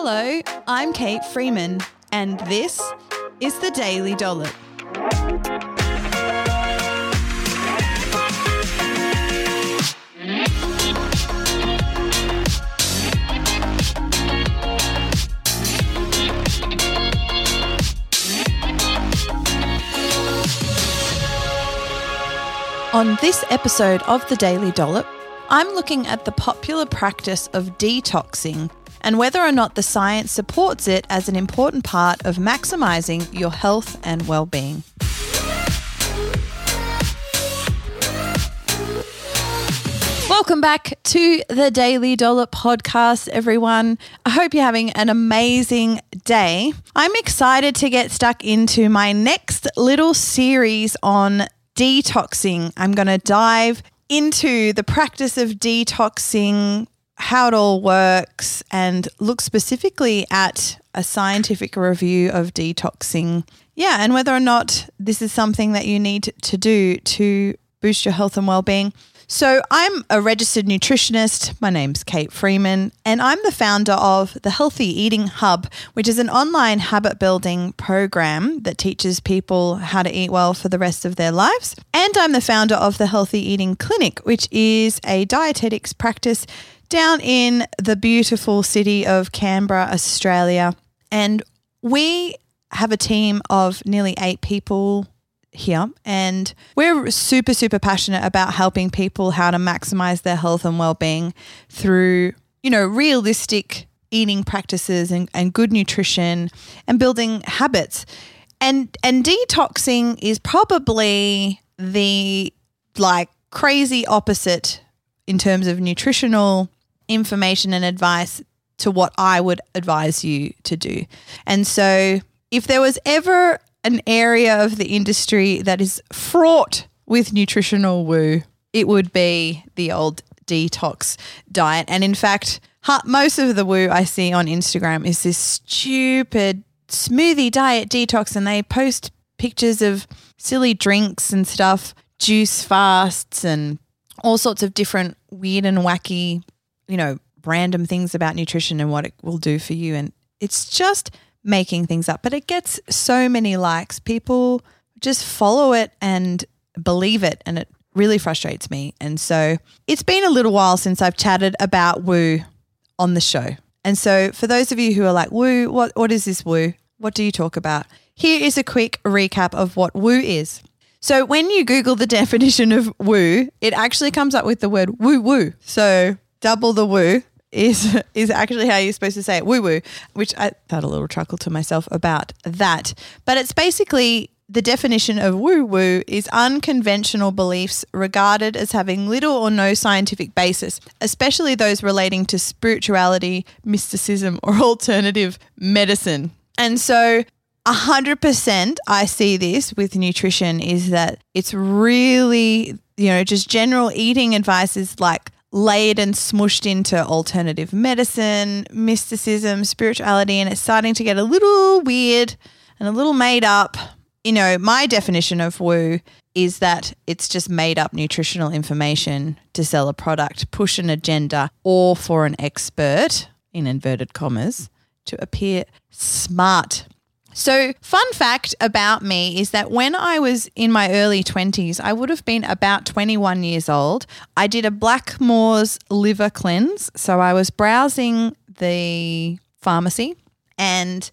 Hello, I'm Kate Freeman, and this is the Daily Dollop. On this episode of the Daily Dollop, I'm looking at the popular practice of detoxing and whether or not the science supports it as an important part of maximizing your health and well-being. Welcome back to the Daily Dollop podcast, everyone. I hope you're having an amazing day. I'm excited to get stuck into my next little series on detoxing. I'm going to dive into the practice of detoxing, how it all works, and look specifically at a scientific review of detoxing. Yeah, and whether or not this is something that you need to do to boost your health and well-being. So, I'm a registered nutritionist. My name's Kate Freeman, and I'm the founder of the Healthy Eating Hub, which is an online habit building program that teaches people how to eat well for the rest of their lives. And I'm the founder of the Healthy Eating Clinic, which is a dietetics practice down in the beautiful city of Canberra, Australia. And we have a team of nearly eight people here and we're super super passionate about helping people how to maximize their health and well-being through you know realistic eating practices and, and good nutrition and building habits and and detoxing is probably the like crazy opposite in terms of nutritional information and advice to what I would advise you to do. And so if there was ever an area of the industry that is fraught with nutritional woo, it would be the old detox diet. And in fact, most of the woo I see on Instagram is this stupid smoothie diet detox, and they post pictures of silly drinks and stuff, juice fasts, and all sorts of different weird and wacky, you know, random things about nutrition and what it will do for you. And it's just making things up, but it gets so many likes. People just follow it and believe it, and it really frustrates me. And so it's been a little while since I've chatted about woo on the show. And so for those of you who are like, woo, what, what is this woo? What do you talk about? Here is a quick recap of what woo is. So when you Google the definition of woo, it actually comes up with the word woo woo. So double the woo is is actually how you're supposed to say it, woo woo, which I had a little chuckle to myself about that. But it's basically the definition of woo woo is unconventional beliefs regarded as having little or no scientific basis, especially those relating to spirituality, mysticism, or alternative medicine. And so 100% I see this with nutrition is that it's really, you know, just general eating advice is like laid and smushed into alternative medicine, mysticism, spirituality, and it's starting to get a little weird and a little made up. You know, my definition of woo is that it's just made up nutritional information to sell a product, push an agenda, or for an expert, in inverted commas, to appear smart. So, fun fact about me is that when I was in my early 20s, I would have been about 21 years old. I did a Blackmores liver cleanse. So, I was browsing the pharmacy and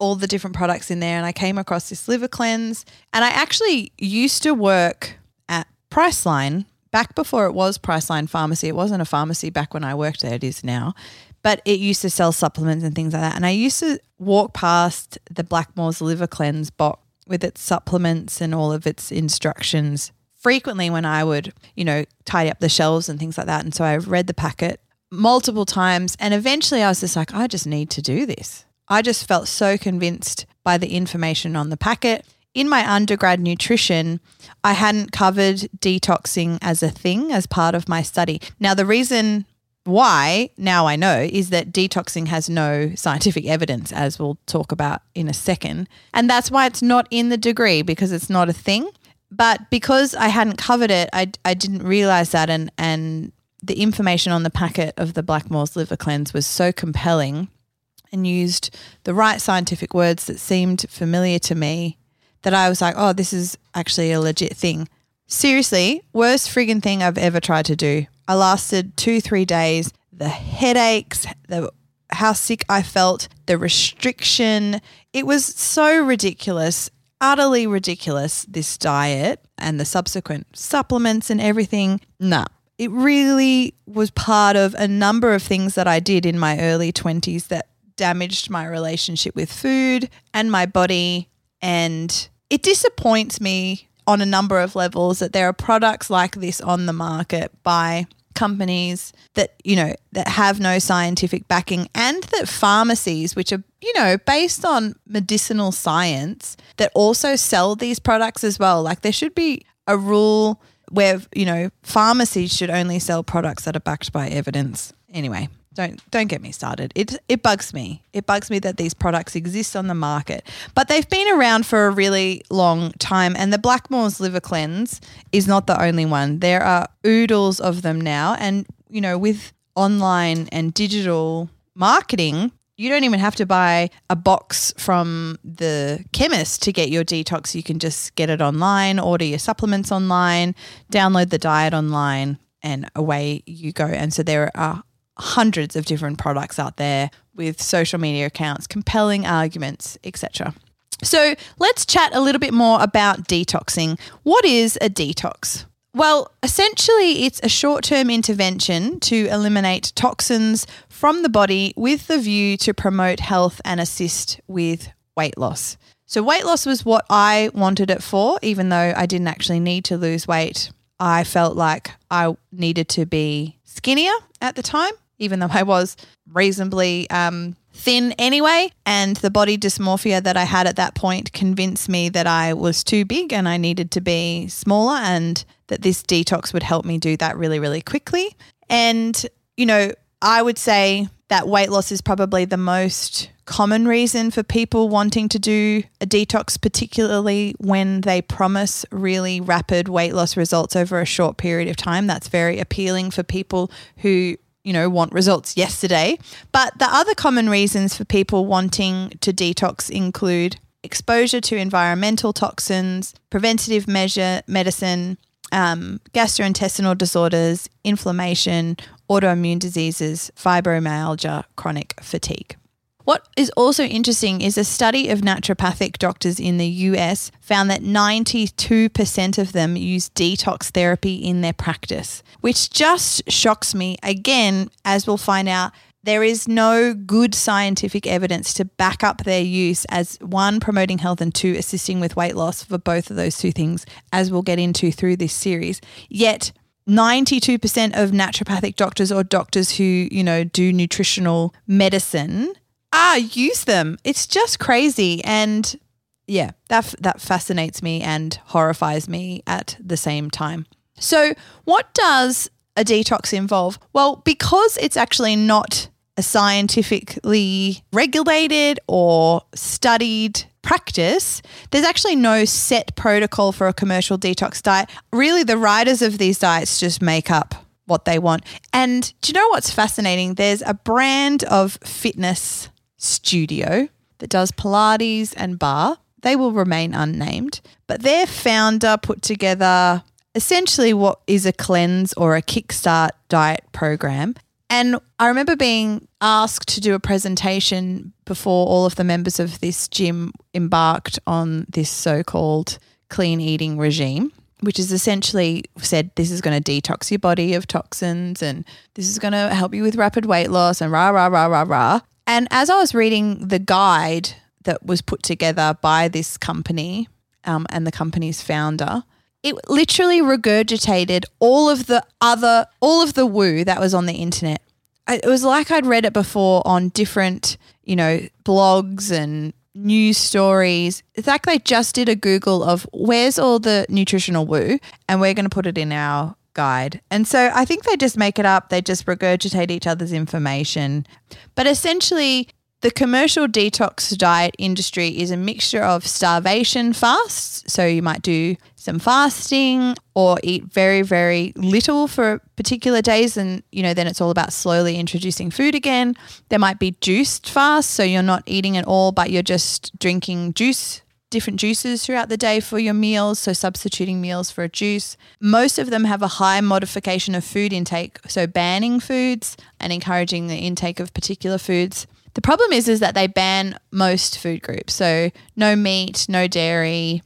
all the different products in there, and I came across this liver cleanse. And I actually used to work at Priceline back before it was Priceline Pharmacy. It wasn't a pharmacy back when I worked there, it is now but it used to sell supplements and things like that. And I used to walk past the Blackmores Liver Cleanse box with its supplements and all of its instructions frequently when I would, you know, tidy up the shelves and things like that. And so I read the packet multiple times. And eventually I was just like, I just need to do this. I just felt so convinced by the information on the packet. In my undergrad nutrition, I hadn't covered detoxing as a thing as part of my study. Now, the reason why now I know is that detoxing has no scientific evidence, as we'll talk about in a second. And that's why it's not in the degree because it's not a thing. But because I hadn't covered it, I, I didn't realize that. And, and the information on the packet of the Blackmores liver cleanse was so compelling and used the right scientific words that seemed familiar to me that I was like, oh, this is actually a legit thing. Seriously, worst friggin' thing I've ever tried to do. I lasted two, three days. The headaches, the how sick I felt, the restriction. It was so ridiculous, utterly ridiculous, this diet and the subsequent supplements and everything. Nah. It really was part of a number of things that I did in my early 20s that damaged my relationship with food and my body. And it disappoints me on a number of levels that there are products like this on the market by companies that you know that have no scientific backing and that pharmacies which are you know based on medicinal science that also sell these products as well. Like there should be a rule where you know pharmacies should only sell products that are backed by evidence. Anyway don't don't get me started. It it bugs me. It bugs me that these products exist on the market, but they've been around for a really long time. And the Blackmores Liver Cleanse is not the only one. There are oodles of them now, and you know with online and digital marketing. You don't even have to buy a box from the chemist to get your detox. You can just get it online, order your supplements online, download the diet online, and away you go. And so there are hundreds of different products out there with social media accounts, compelling arguments, etc. So let's chat a little bit more about detoxing. What is a detox? Well, essentially, it's a short term intervention to eliminate toxins from the body with the view to promote health and assist with weight loss. So, weight loss was what I wanted it for, even though I didn't actually need to lose weight. I felt like I needed to be skinnier at the time even though I was reasonably um, thin anyway. And the body dysmorphia that I had at that point convinced me that I was too big and I needed to be smaller, and that this detox would help me do that really, really quickly. And, you know, I would say that weight loss is probably the most common reason for people wanting to do a detox, particularly when they promise really rapid weight loss results over a short period of time. That's very appealing for people who you know, want results yesterday. But the other common reasons for people wanting to detox include exposure to environmental toxins, preventative measure medicine, um, gastrointestinal disorders, inflammation, autoimmune diseases, fibromyalgia, chronic fatigue. What is also interesting is a study of naturopathic doctors in the US found that 92% of them use detox therapy in their practice, which just shocks me. Again, as we'll find out, there is no good scientific evidence to back up their use as one, promoting health, and two, assisting with weight loss for both of those two things, as we'll get into through this series. Yet, 92% of naturopathic doctors or doctors who, you know, do nutritional medicine ah use them. It's just crazy and yeah, that that fascinates me and horrifies me at the same time. So, what does a detox involve? Well, because it's actually not a scientifically regulated or studied practice, there's actually no set protocol for a commercial detox diet. Really, the writers of these diets just make up what they want. And do you know what's fascinating? There's a brand of fitness studio that does Pilates and barre. They will remain unnamed, but their founder put together essentially what is a cleanse or a kickstart diet program. And I remember being asked to do a presentation before all of the members of this gym embarked on this so called clean eating regime, which is essentially said this is going to detox your body of toxins and this is going to help you with rapid weight loss and rah, rah, rah, rah, rah. And as I was reading the guide that was put together by this company um, and the company's founder, it literally regurgitated all of the other, all of the woo that was on the internet. It was like I'd read it before on different, you know, blogs and news stories. It's like they just did a Google of where's all the nutritional woo, and we're going to put it in our guide. And so I think they just make it up, they just regurgitate each other's information. But essentially, The commercial detox diet industry is a mixture of starvation fasts. So you might do some fasting or eat very, very little for particular days. And, you know, then it's all about slowly introducing food again. There might be juiced fasts. So you're not eating at all, but you're just drinking juice different juices throughout the day for your meals, so substituting meals for a juice. Most of them have a high modification of food intake, so banning foods and encouraging the intake of particular foods. The problem is is that they ban most food groups, so no meat, no dairy,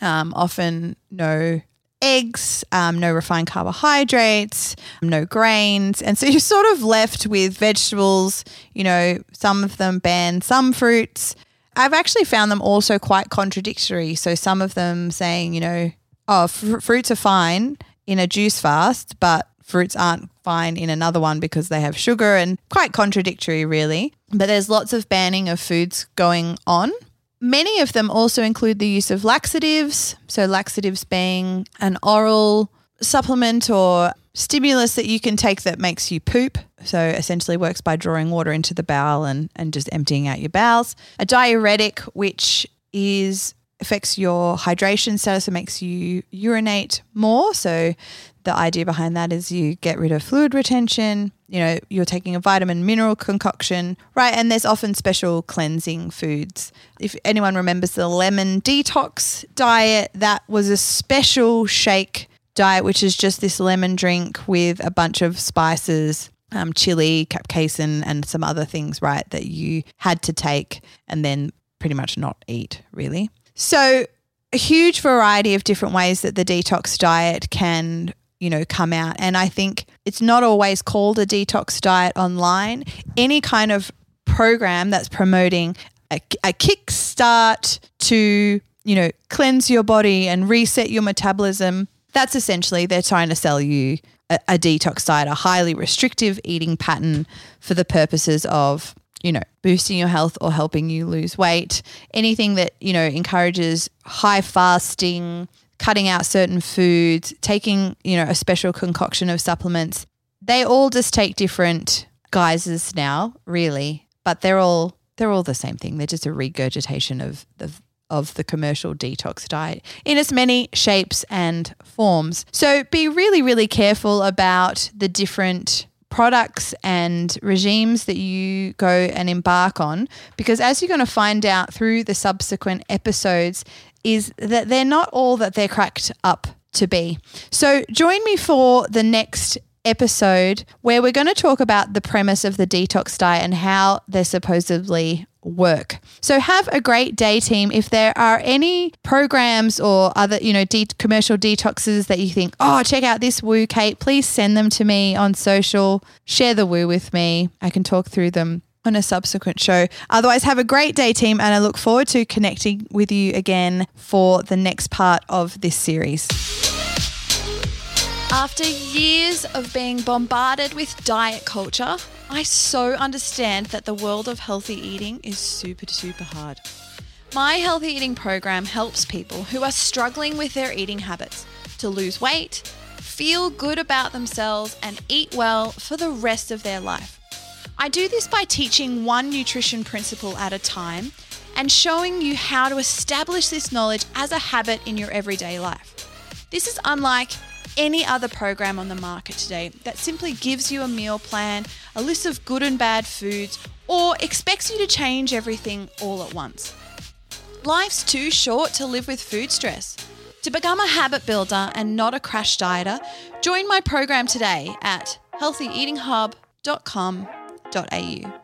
um, often no eggs, um, no refined carbohydrates, no grains. And so you're sort of left with vegetables, you know, some of them ban some fruits, I've actually found them also quite contradictory. So some of them saying, you know, oh, fr- fruits are fine in a juice fast, but fruits aren't fine in another one because they have sugar and quite contradictory, really. But there's lots of banning of foods going on. Many of them also include the use of laxatives. So, laxatives being an oral supplement or stimulus that you can take that makes you poop. So essentially works by drawing water into the bowel and, and just emptying out your bowels. A diuretic, which is affects your hydration status, it makes you urinate more. So the idea behind that is you get rid of fluid retention. You know, you're taking a vitamin mineral concoction, right? And there's often special cleansing foods. If anyone remembers the lemon detox diet, that was a special shake diet, which is just this lemon drink with a bunch of spices, um, chili, capsaicin, and some other things, right, that you had to take and then pretty much not eat, really. So, a huge variety of different ways that the detox diet can you know come out and i think it's not always called a detox diet online any kind of program that's promoting a, a kickstart to you know cleanse your body and reset your metabolism that's essentially they're trying to sell you a, a detox diet, a highly restrictive eating pattern for the purposes of you know, boosting your health or helping you lose weight. Anything that, you know, encourages high fasting, cutting out certain foods, taking, you know, a special concoction of supplements. They all just take different guises now, really, but they're all they're all the same thing. They're just a regurgitation of the of the commercial detox diet in as many shapes and forms. So be really, really careful about the different products and regimes that you go and embark on because as you're going to find out through the subsequent episodes is that they're not all that they're cracked up to be. So join me for the next episode where we're going to talk about the premise of the detox diet and how they're supposedly work. So have a great day team. If there are any programs or other, you know, de- commercial detoxes that you think, "Oh, check out this woo, Kate," please send them to me on social. Share the woo with me. I can talk through them on a subsequent show. Otherwise, have a great day, team, and I look forward to connecting with you again for the next part of this series. After years of being bombarded with diet culture, I so understand that the world of healthy eating is super, super hard. My healthy eating program helps people who are struggling with their eating habits to lose weight, feel good about themselves, and eat well for the rest of their life. I do this by teaching one nutrition principle at a time and showing you how to establish this knowledge as a habit in your everyday life. This is unlike any other program on the market today that simply gives you a meal plan, a list of good and bad foods, or expects you to change everything all at once. Life's too short to live with food stress. To become a habit builder and not a crash dieter, join my program today at healthyeatinghub.com.au.